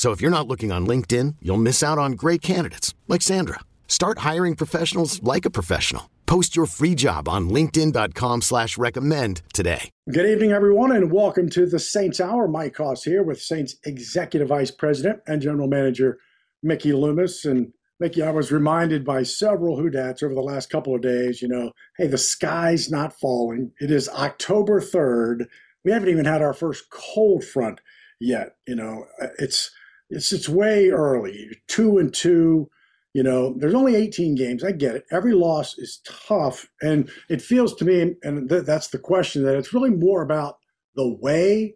So if you're not looking on LinkedIn, you'll miss out on great candidates like Sandra. Start hiring professionals like a professional. Post your free job on LinkedIn.com slash recommend today. Good evening, everyone, and welcome to the Saints Hour. Mike Hoss here with Saints Executive Vice President and General Manager Mickey Loomis. And Mickey, I was reminded by several Who Dats over the last couple of days, you know, hey, the sky's not falling. It is October 3rd. We haven't even had our first cold front yet. You know, uh, it's it's it's way early. Two and two. You know, there's only 18 games. I get it. Every loss is tough, and it feels to me, and th- that's the question, that it's really more about the way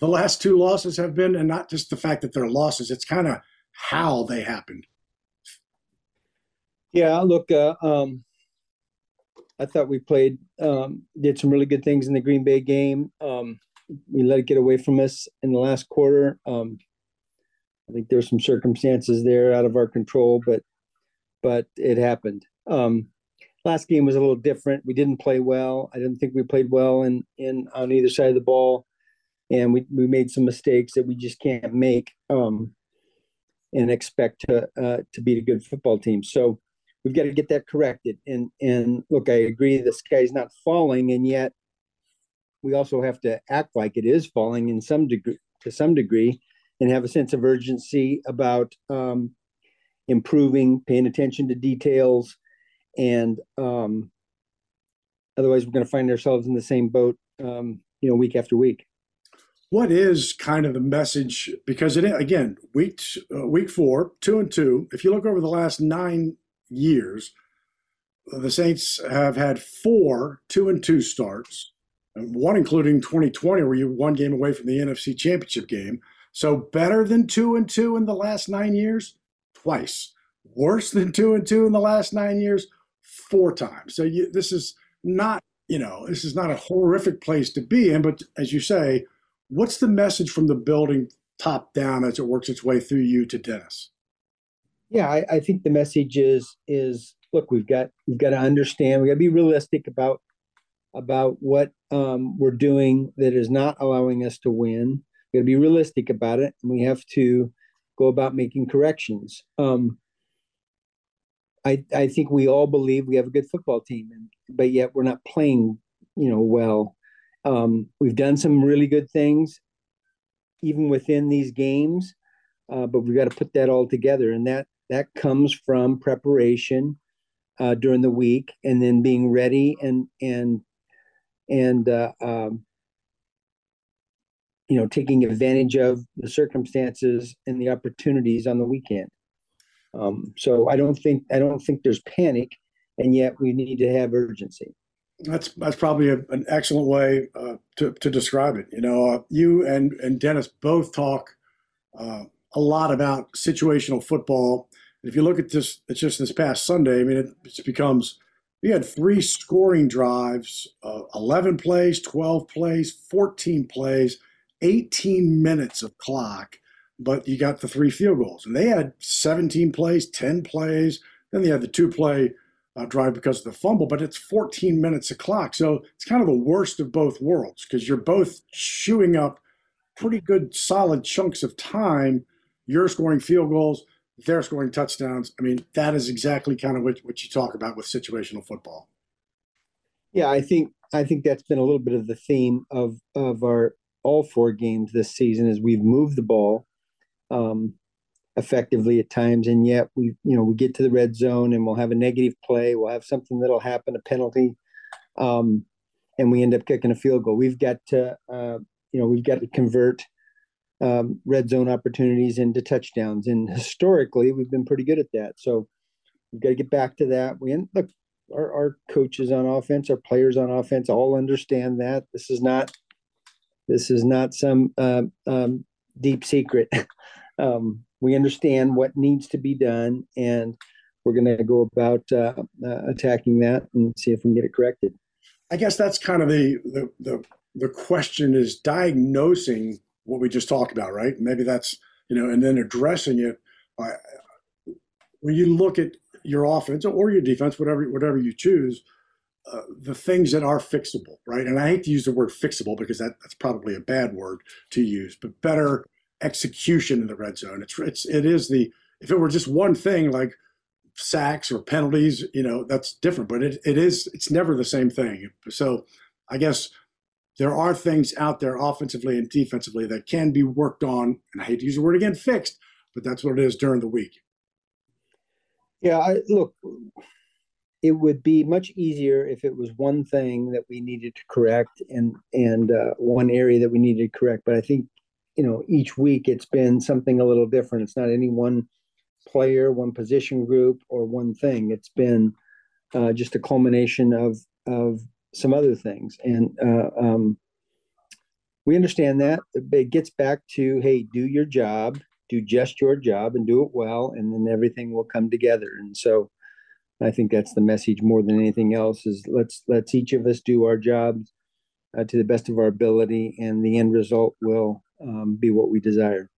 the last two losses have been, and not just the fact that they're losses. It's kind of how they happened. Yeah, look, uh, um, I thought we played, um, did some really good things in the Green Bay game. Um, we let it get away from us in the last quarter. Um, I think there's some circumstances there out of our control, but but it happened. Um, last game was a little different. We didn't play well. I didn't think we played well in in on either side of the ball, and we we made some mistakes that we just can't make um, and expect to uh, to beat a good football team. So we've got to get that corrected. And and look, I agree the sky's not falling, and yet we also have to act like it is falling in some degree to some degree and have a sense of urgency about um, improving, paying attention to details, and um, otherwise we're going to find ourselves in the same boat, um, you know, week after week. What is kind of the message? Because it again, week uh, week four, two and two. If you look over the last nine years, the Saints have had four two and two starts, one including 2020, where you one game away from the NFC Championship game. So better than two and two in the last nine years, twice. Worse than two and two in the last nine years, four times. So you, this is not, you know, this is not a horrific place to be in. But as you say, what's the message from the building top down as it works its way through you to Dennis? Yeah, I, I think the message is is look, we've got we've got to understand, we got to be realistic about about what um, we're doing that is not allowing us to win got to be realistic about it, and we have to go about making corrections. Um, I I think we all believe we have a good football team, and, but yet we're not playing, you know, well. Um, we've done some really good things, even within these games, uh, but we've got to put that all together, and that that comes from preparation uh, during the week, and then being ready and and and uh, um, you know taking advantage of the circumstances and the opportunities on the weekend. Um, so i don't think i don't think there's panic and yet we need to have urgency. That's that's probably a, an excellent way uh, to, to describe it. You know uh, you and and dennis both talk uh, a lot about situational football. If you look at this it's just this past sunday i mean it, it becomes we had three scoring drives uh, 11 plays 12 plays 14 plays 18 minutes of clock, but you got the three field goals. And they had 17 plays, 10 plays. Then they had the two play uh, drive because of the fumble, but it's 14 minutes of clock. So it's kind of the worst of both worlds because you're both chewing up pretty good, solid chunks of time. You're scoring field goals, they're scoring touchdowns. I mean, that is exactly kind of what, what you talk about with situational football. Yeah, I think I think that's been a little bit of the theme of of our all four games this season as we've moved the ball. Um, effectively at times, and yet we you know we get to the red zone and we'll have a negative play, we'll have something that'll happen, a penalty, um, and we end up kicking a field goal. We've got to uh, you know we've got to convert um, red zone opportunities into touchdowns, and historically we've been pretty good at that. So we've got to get back to that. We end, look our, our coaches on offense, our players on offense, all understand that this is not this is not some uh, um, deep secret. um, we understand what needs to be done, and we're going to go about uh, uh, attacking that and see if we can get it corrected. I guess that's kind of the, the the the question is diagnosing what we just talked about, right? Maybe that's you know, and then addressing it. when you look at your offense or your defense, whatever whatever you choose, uh, the things that are fixable, right? And I hate to use the word fixable because that, that's probably a bad word to use, but better execution in the red zone. It's it's it is the if it were just one thing like sacks or penalties, you know, that's different. But it, it is it's never the same thing. So I guess there are things out there offensively and defensively that can be worked on. And I hate to use the word again, fixed, but that's what it is during the week. Yeah, I, look, it would be much easier if it was one thing that we needed to correct and and uh, one area that we needed to correct. But I think you know each week it's been something a little different. It's not any one player, one position group, or one thing. It's been uh, just a culmination of of some other things, and uh, um, we understand that. It gets back to hey, do your job, do just your job, and do it well, and then everything will come together. And so, I think that's the message more than anything else. Is let's let's each of us do our jobs uh, to the best of our ability, and the end result will um, be what we desire.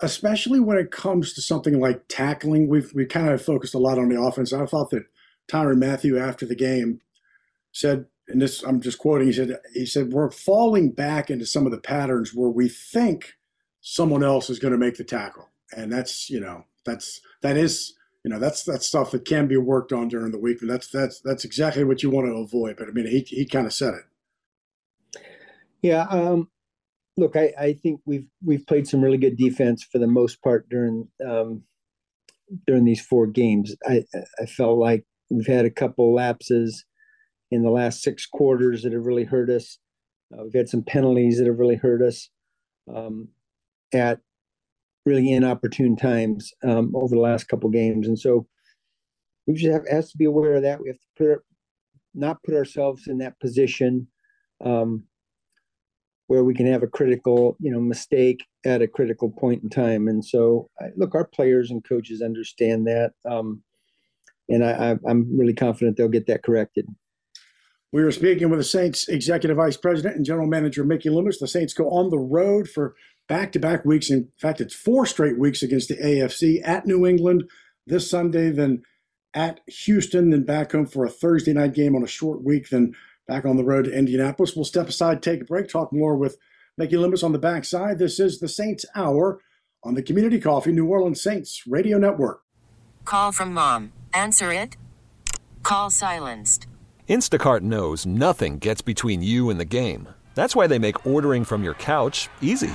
Especially when it comes to something like tackling, we've we kind of focused a lot on the offense. I thought that Tyrann Mathieu after the game said, and this I'm just quoting. He said he said we're falling back into some of the patterns where we think someone else is going to make the tackle, and that's you know that's that is you know that's that's stuff that can be worked on during the week, and that's that's that's exactly what you want to avoid. But I mean, he he kind of said it. Yeah, um, look, I, I think we've we've played some really good defense for the most part during um, during these four games. I I felt like we've had a couple lapses in the last six quarters that have really hurt us. Uh, we've had some penalties that have really hurt us um, at really inopportune times um, over the last couple games, and so we just have has to be aware of that. We have to put not put ourselves in that position. Um, where we can have a critical, you know, mistake at a critical point in time. And so, look, our players and coaches understand that, um, and I, I'm really confident they'll get that corrected. We were speaking with the Saints executive vice president and general manager Mickey Loomis. The Saints go on the road for back-to-back weeks. In fact, it's four straight weeks against the AFC at New England this Sunday, then at Houston, then back home for a Thursday night game on a short week, then back on the road to Indianapolis. We'll step aside, take a break, talk more with Mickey Loomis on the backside. This is the Saints Hour on the Community Coffee New Orleans Saints Radio Network. Call from mom. Answer it. Call silenced. Instacart knows nothing gets between you and the game. That's why they make ordering from your couch easy.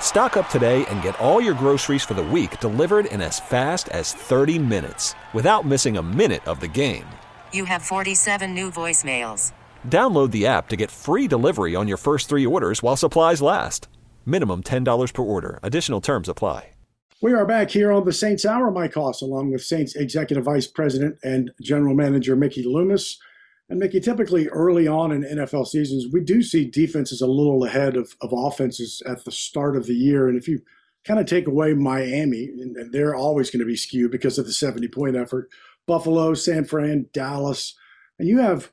Stock up today and get all your groceries for the week delivered in as fast as 30 minutes without missing a minute of the game. You have 47 new voicemails. Download the app to get free delivery on your first three orders while supplies last. Minimum $10 per order. Additional terms apply. We are back here on the Saints Hour. Mike Hoss, along with Saints Executive Vice President and General Manager Mickey Loomis. And Mickey, typically early on in NFL seasons, we do see defenses a little ahead of, of offenses at the start of the year. And if you kind of take away Miami, and they're always going to be skewed because of the 70 point effort, Buffalo, San Fran, Dallas, and you have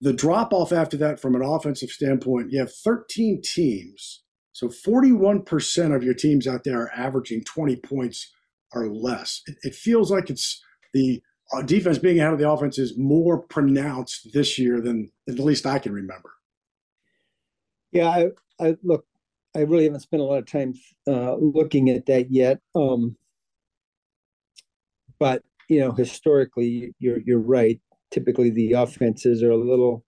the drop off after that from an offensive standpoint. You have 13 teams. So 41% of your teams out there are averaging 20 points or less. It, it feels like it's the uh, defense being ahead of the offense is more pronounced this year than, than at least I can remember. Yeah, I, I look, I really haven't spent a lot of time uh, looking at that yet. Um, but you know, historically, you're you're right. Typically, the offenses are a little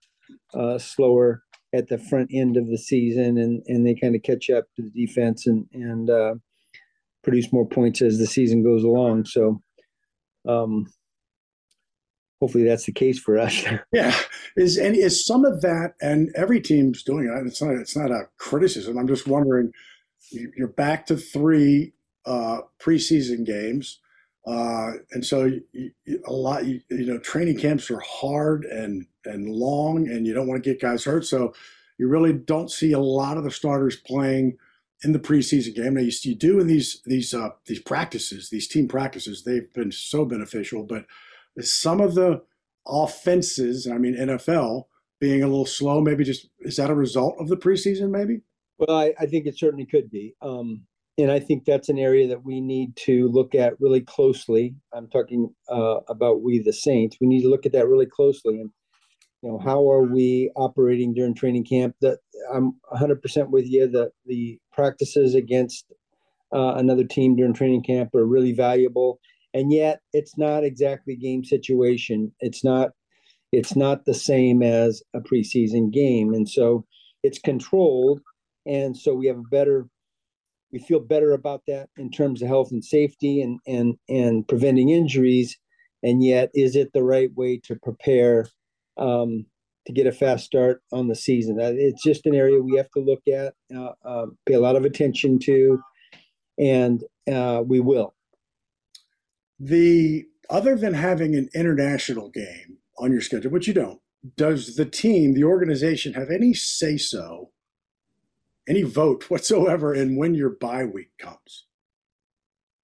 uh, slower at the front end of the season, and and they kind of catch up to the defense and and uh, produce more points as the season goes along. So, um, hopefully that's the case for us. yeah, is any is some of that, and every team's doing it. It's not it's not a criticism. I'm just wondering. You're back to three uh, preseason games. Uh, and so you, you, a lot, you, you, know, training camps are hard and and long, and you don't want to get guys hurt. So you really don't see a lot of the starters playing in the preseason game. Now you, you do in these these uh, these practices, these team practices, they've been so beneficial. But some of the offenses, I mean NFL, being a little slow, maybe just is that a result of the preseason? Maybe. Well, I, I think it certainly could be. Um, and I think that's an area that we need to look at really closely. I'm talking uh, about we the Saints. We need to look at that really closely, and you know how are we operating during training camp? That I'm 100% with you. That the practices against uh, another team during training camp are really valuable, and yet it's not exactly game situation. It's not. It's not the same as a preseason game, and so it's controlled, and so we have a better we feel better about that in terms of health and safety and and and preventing injuries. And yet is it the right way to prepare um, to get a fast start on the season? It's just an area we have to look at uh, uh, pay a lot of attention to. And uh, we will the other than having an international game on your schedule which you don't does the team the organization have any say so any vote whatsoever in when your bye week comes?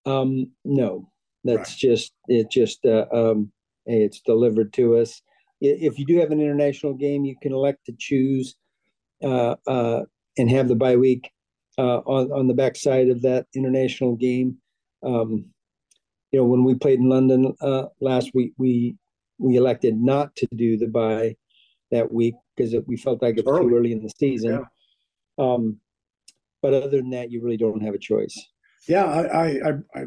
Um, no, that's right. just it. Just uh, um, it's delivered to us. If you do have an international game, you can elect to choose uh, uh, and have the bye week uh, on on the backside of that international game. Um, you know, when we played in London uh, last week, we we elected not to do the bye that week because we felt like it was early. too early in the season. Yeah. Um, but other than that, you really don't have a choice. Yeah, I, I, I,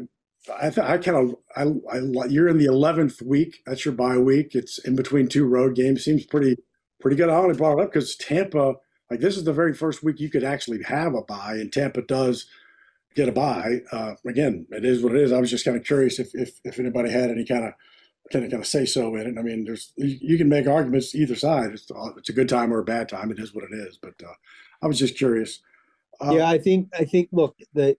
I, th- I kind of, I, I, you're in the eleventh week. That's your bye week. It's in between two road games. Seems pretty, pretty good. I only brought it up because Tampa, like this is the very first week you could actually have a bye, and Tampa does get a bye. Uh, again, it is what it is. I was just kind of curious if, if, if anybody had any kind of kind of kind of say so in it. I mean, there's you, can make arguments either side. It's, it's a good time or a bad time. It is what it is. But uh, I was just curious. Uh, yeah, I think I think look that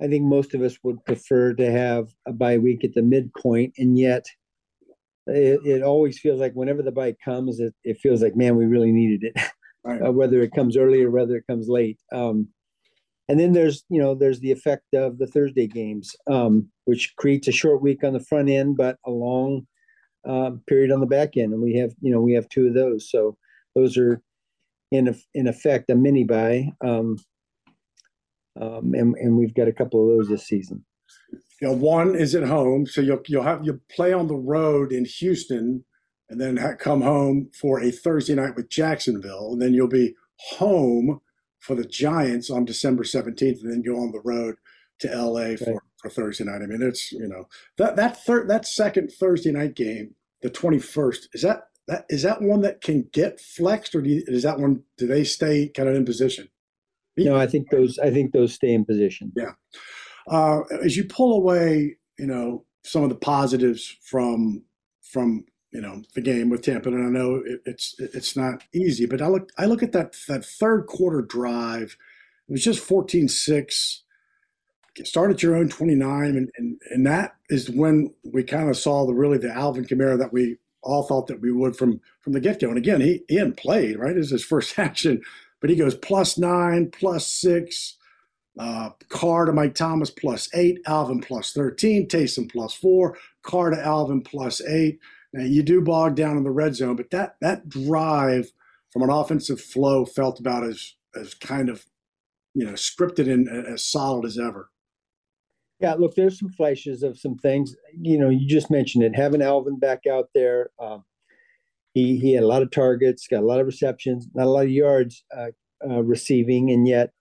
I think most of us would prefer to have a bye week at the midpoint, and yet it, it always feels like whenever the bye comes, it, it feels like man, we really needed it, right. uh, whether it comes early or whether it comes late. Um, and then there's you know there's the effect of the Thursday games, um, which creates a short week on the front end, but a long uh, period on the back end, and we have you know we have two of those. So those are in in effect a mini bye, um, um, and and we've got a couple of those this season. You know, one is at home, so you'll you'll have you play on the road in Houston, and then come home for a Thursday night with Jacksonville, and then you'll be home for the Giants on December seventeenth, and then go on the road to LA for, right. for Thursday night. I mean, it's you know that that third that second Thursday night game, the twenty first, is that that is that one that can get flexed, or you, is that one do they stay kind of in position? No, I think those I think those stay in position. Yeah. Uh, as you pull away, you know, some of the positives from from you know the game with Tampa, and I know it, it's it's not easy, but I look I look at that that third quarter drive. It was just 14-6. Start at your own 29, and, and, and that is when we kind of saw the really the Alvin Kamara that we all thought that we would from from the get go. And again, he, he hadn't played, right? Is his first action, but he goes plus nine, plus six, uh, Carr to Mike Thomas plus eight, Alvin plus 13, Taysom plus four, Carr to Alvin plus eight. Now you do bog down in the red zone, but that that drive from an offensive flow felt about as as kind of you know scripted and as solid as ever. Yeah, look, there's some flashes of some things. You know, you just mentioned it. Having Alvin back out there, um, he he had a lot of targets, got a lot of receptions, not a lot of yards uh, uh, receiving, and yet,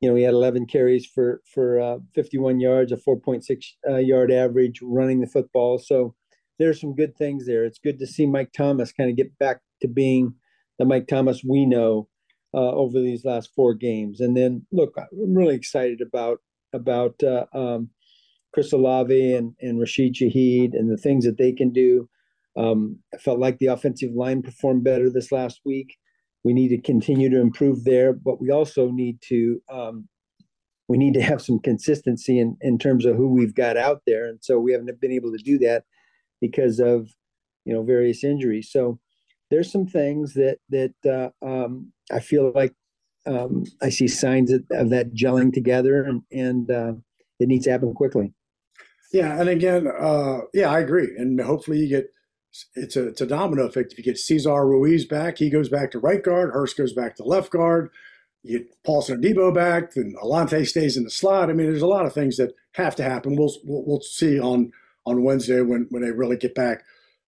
you know, he had 11 carries for for uh, 51 yards, a 4.6 uh, yard average running the football. So there's some good things there. It's good to see Mike Thomas kind of get back to being the Mike Thomas we know uh, over these last four games. And then look, I'm really excited about about uh, um, Chris Olave and, and Rashid Shaheed and the things that they can do. Um, I felt like the offensive line performed better this last week. We need to continue to improve there, but we also need to um, we need to have some consistency in, in terms of who we've got out there. And so we haven't been able to do that because of, you know, various injuries. So there's some things that, that uh, um, I feel like um, I see signs of, of, that gelling together and, and uh, it needs to happen quickly. Yeah. And again, uh, yeah, I agree. And hopefully you get, it's a, it's a domino effect. If you get Cesar Ruiz back, he goes back to right guard, Hurst goes back to left guard you get Paulson Adebo back, then Alontae stays in the slot. I mean, there's a lot of things that have to happen. We'll we'll, we'll see on on Wednesday when when they really get back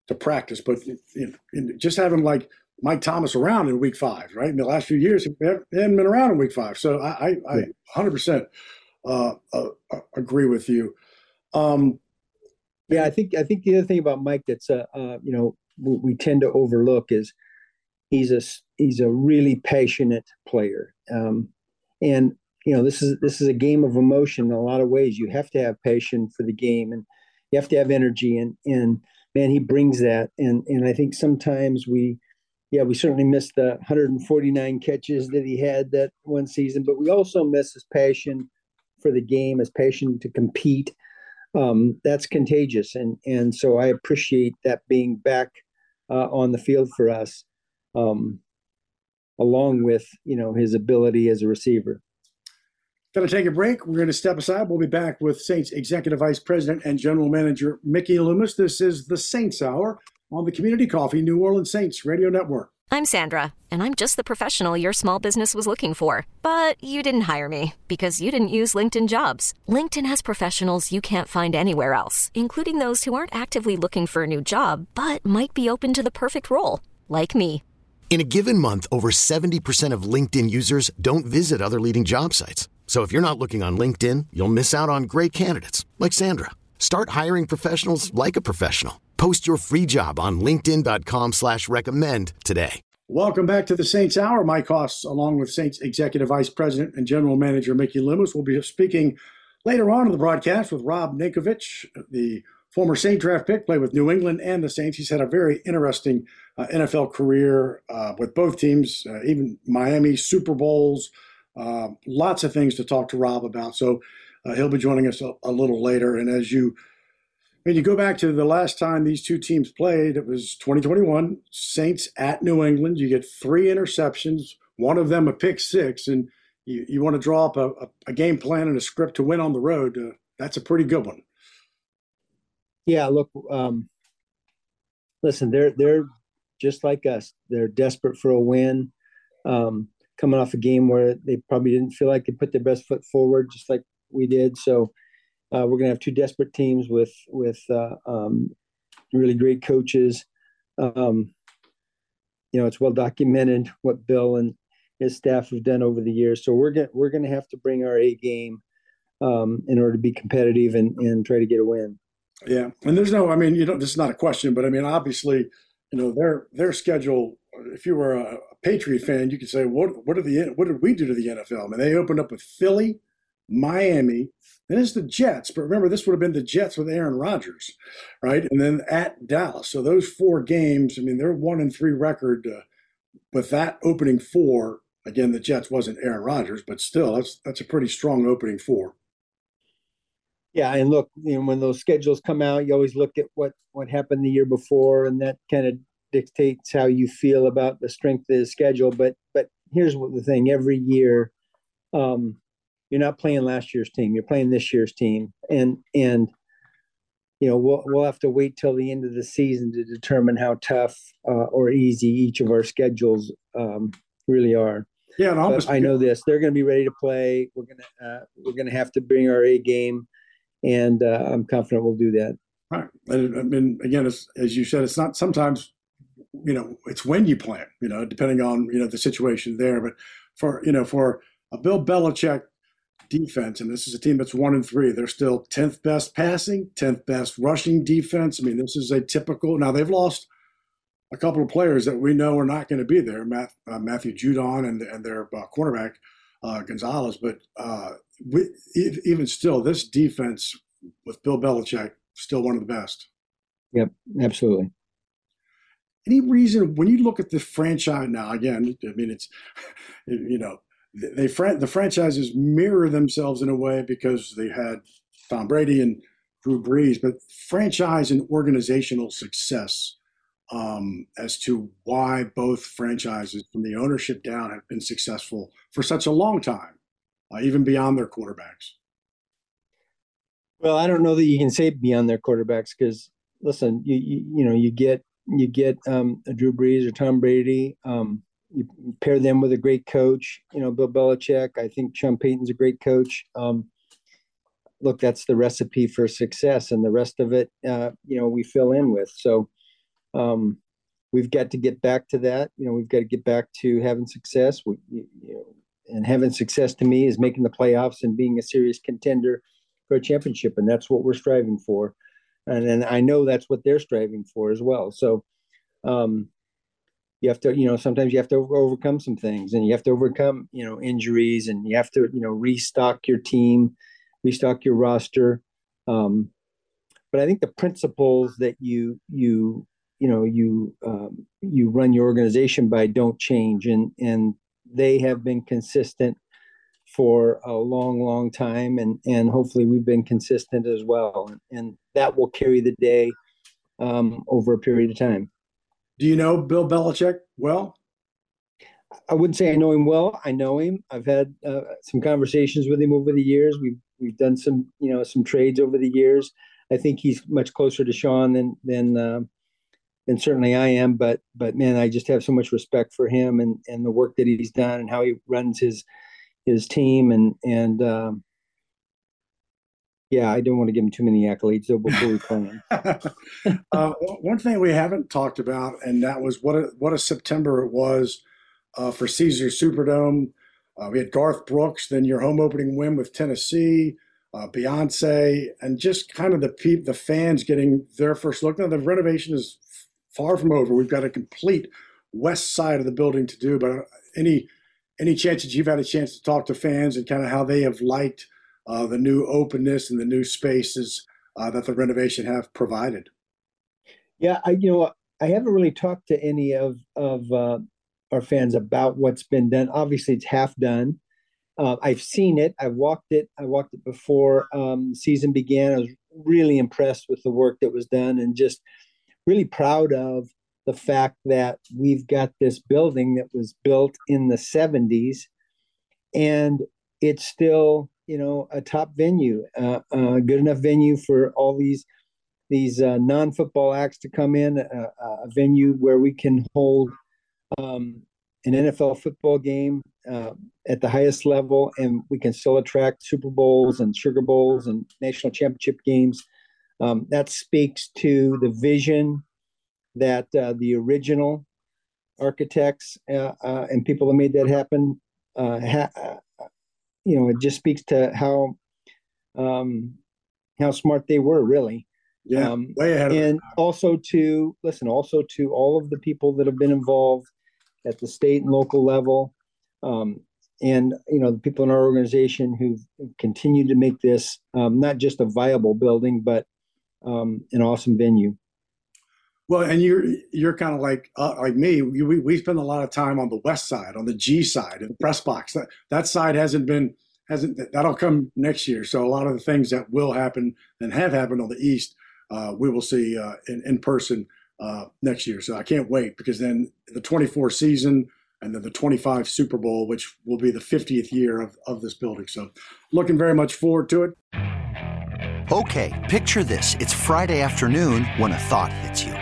to practice. But you know, just having like Mike Thomas around in Week Five, right? In the last few years, he hadn't been around in Week Five. So I I, I 100% uh, uh, agree with you. Um, yeah, I think I think the other thing about Mike that's uh, uh you know we, we tend to overlook is he's a he's a really passionate player, um, and you know this is this is a game of emotion in a lot of ways. You have to have passion for the game, and you have to have energy, and and man, he brings that, and and I think sometimes we. Yeah, we certainly missed the 149 catches that he had that one season, but we also miss his passion for the game, his passion to compete. Um, that's contagious, and and so I appreciate that being back uh, on the field for us um, along with you know his ability as a receiver. Going to take a break. We're going to step aside. We'll be back with Saints Executive Vice President and General Manager Mickey Loomis. This is the Saints Hour on the Community Coffee New Orleans Saints Radio Network. I'm Sandra, and I'm just the professional your small business was looking for. But you didn't hire me because you didn't use LinkedIn jobs. LinkedIn has professionals you can't find anywhere else, including those who aren't actively looking for a new job but might be open to the perfect role, like me. In a given month, over 70% of LinkedIn users don't visit other leading job sites. So if you're not looking on LinkedIn, you'll miss out on great candidates like Sandra. Start hiring professionals like a professional. Post your free job on LinkedIn.com slash recommend today. Welcome back to the Saints Hour. Mike Hoss, along with Saints Executive Vice President and General Manager Mickey Loomis, will be speaking later on in the broadcast with Rob Ninkovich, the former Saint draft pick, played with New England and the Saints. He's had a very interesting uh, NFL career uh, with both teams, uh, even Miami Super Bowls. Uh, lots of things to talk to Rob about. So uh, he'll be joining us a, a, little later. And as you, when you go back to the last time these two teams played, it was 2021 Saints at New England. You get three interceptions, one of them a pick six, and you, you want to draw up a, a, a, game plan and a script to win on the road. Uh, that's a pretty good one. Yeah, look, um, listen, they're they're just like us. They're desperate for a win, um, coming off a game where they probably didn't feel like they put their best foot forward, just like we did. So uh, we're gonna have two desperate teams with with uh, um, really great coaches. Um, you know, it's well documented what Bill and his staff have done over the years. So we're gonna we're gonna have to bring our A game um, in order to be competitive and, and try to get a win. Yeah, and there's no, I mean, you know, this is not a question, but I mean, obviously, you know, their their schedule. If you were a, Patriot fan, you could say, what what are the what did we do to the NFL? I mean, they opened up with Philly, Miami, then it's the Jets. But remember, this would have been the Jets with Aaron Rodgers, right? And then at Dallas. So those four games, I mean, they're one and three record uh, with that opening four. Again, the Jets wasn't Aaron Rodgers, but still, that's that's a pretty strong opening four. Yeah, and look, you know, when those schedules come out, you always look at what what happened the year before, and that kind of dictates how you feel about the strength of the schedule. But but here's what the thing: every year, um, you're not playing last year's team; you're playing this year's team, and and you know we'll we'll have to wait till the end of the season to determine how tough uh, or easy each of our schedules um, really are. Yeah, I know this: they're going to be ready to play. We're gonna uh, we're gonna have to bring our A game and uh, I'm confident we'll do that. Right. And I mean, again, as you said, it's not sometimes, you know, it's when you plan, you know, depending on you know the situation there. But for you know, for a Bill Belichick defense, and this is a team that's one and three, they're still tenth best passing, tenth best rushing defense. I mean, this is a typical. Now they've lost a couple of players that we know are not going to be there, Matt, uh, Matthew Judon and, and their uh, cornerback uh, Gonzalez. But uh, we, even still, this defense with Bill Belichick still one of the best. Yep, absolutely. Any reason when you look at the franchise now? Again, I mean, it's you know they the franchises mirror themselves in a way because they had Tom Brady and Drew Brees, but franchise and organizational success um, as to why both franchises, from the ownership down, have been successful for such a long time, uh, even beyond their quarterbacks. Well, I don't know that you can say beyond their quarterbacks because listen, you, you, you know you get you get um, Drew Brees or Tom Brady. Um, you pair them with a great coach, you know, Bill Belichick. I think Sean Payton's a great coach. Um, look, that's the recipe for success, and the rest of it, uh, you know, we fill in with. So um, we've got to get back to that. You know, we've got to get back to having success. We, you know, and having success to me is making the playoffs and being a serious contender for a championship, and that's what we're striving for. And and I know that's what they're striving for as well. So, um, you have to, you know, sometimes you have to overcome some things, and you have to overcome, you know, injuries, and you have to, you know, restock your team, restock your roster. Um, but I think the principles that you you you know you um, you run your organization by don't change and and they have been consistent for a long long time and and hopefully we've been consistent as well and, and that will carry the day um, over a period of time. Do you know bill belichick well? I wouldn't say i know him well. I know him. I've had uh, some conversations with him over the years. We've we've done some you know some trades over the years. I think he's much closer to sean than than uh, and certainly I am. But but man, I just have so much respect for him and and the work that he's done and how he runs his his team and and um, yeah, I don't want to give him too many accolades though before we play him. uh, one thing we haven't talked about, and that was what a what a September it was uh, for Caesar Superdome. Uh, we had Garth Brooks, then your home opening win with Tennessee, uh, Beyonce, and just kind of the the fans getting their first look. Now the renovation is far from over. We've got a complete west side of the building to do. But any any chances you've had a chance to talk to fans and kind of how they have liked uh, the new openness and the new spaces uh, that the renovation have provided? Yeah, I you know I haven't really talked to any of of uh, our fans about what's been done. Obviously, it's half done. Uh, I've seen it. I've walked it. I walked it before um, season began. I was really impressed with the work that was done and just really proud of the fact that we've got this building that was built in the 70s and it's still you know a top venue uh, uh, good enough venue for all these these uh, non-football acts to come in a, a venue where we can hold um, an nfl football game uh, at the highest level and we can still attract super bowls and sugar bowls and national championship games. Um, that speaks to the vision that uh, the original architects uh, uh, and people that made that happen, uh, ha- uh, you know, it just speaks to how um, how smart they were, really. Yeah, um, way ahead. and also to listen, also to all of the people that have been involved at the state and local level. Um, and you know the people in our organization who've continued to make this um, not just a viable building but um, an awesome venue. Well, and you're you're kind of like uh, like me. We, we spend a lot of time on the west side, on the G side, in the press box. That that side hasn't been hasn't that'll come next year. So a lot of the things that will happen and have happened on the east, uh, we will see uh, in in person uh, next year. So I can't wait because then the 24 season and then the 25 Super Bowl, which will be the 50th year of of this building. So looking very much forward to it. Okay, picture this. It's Friday afternoon when a thought hits you.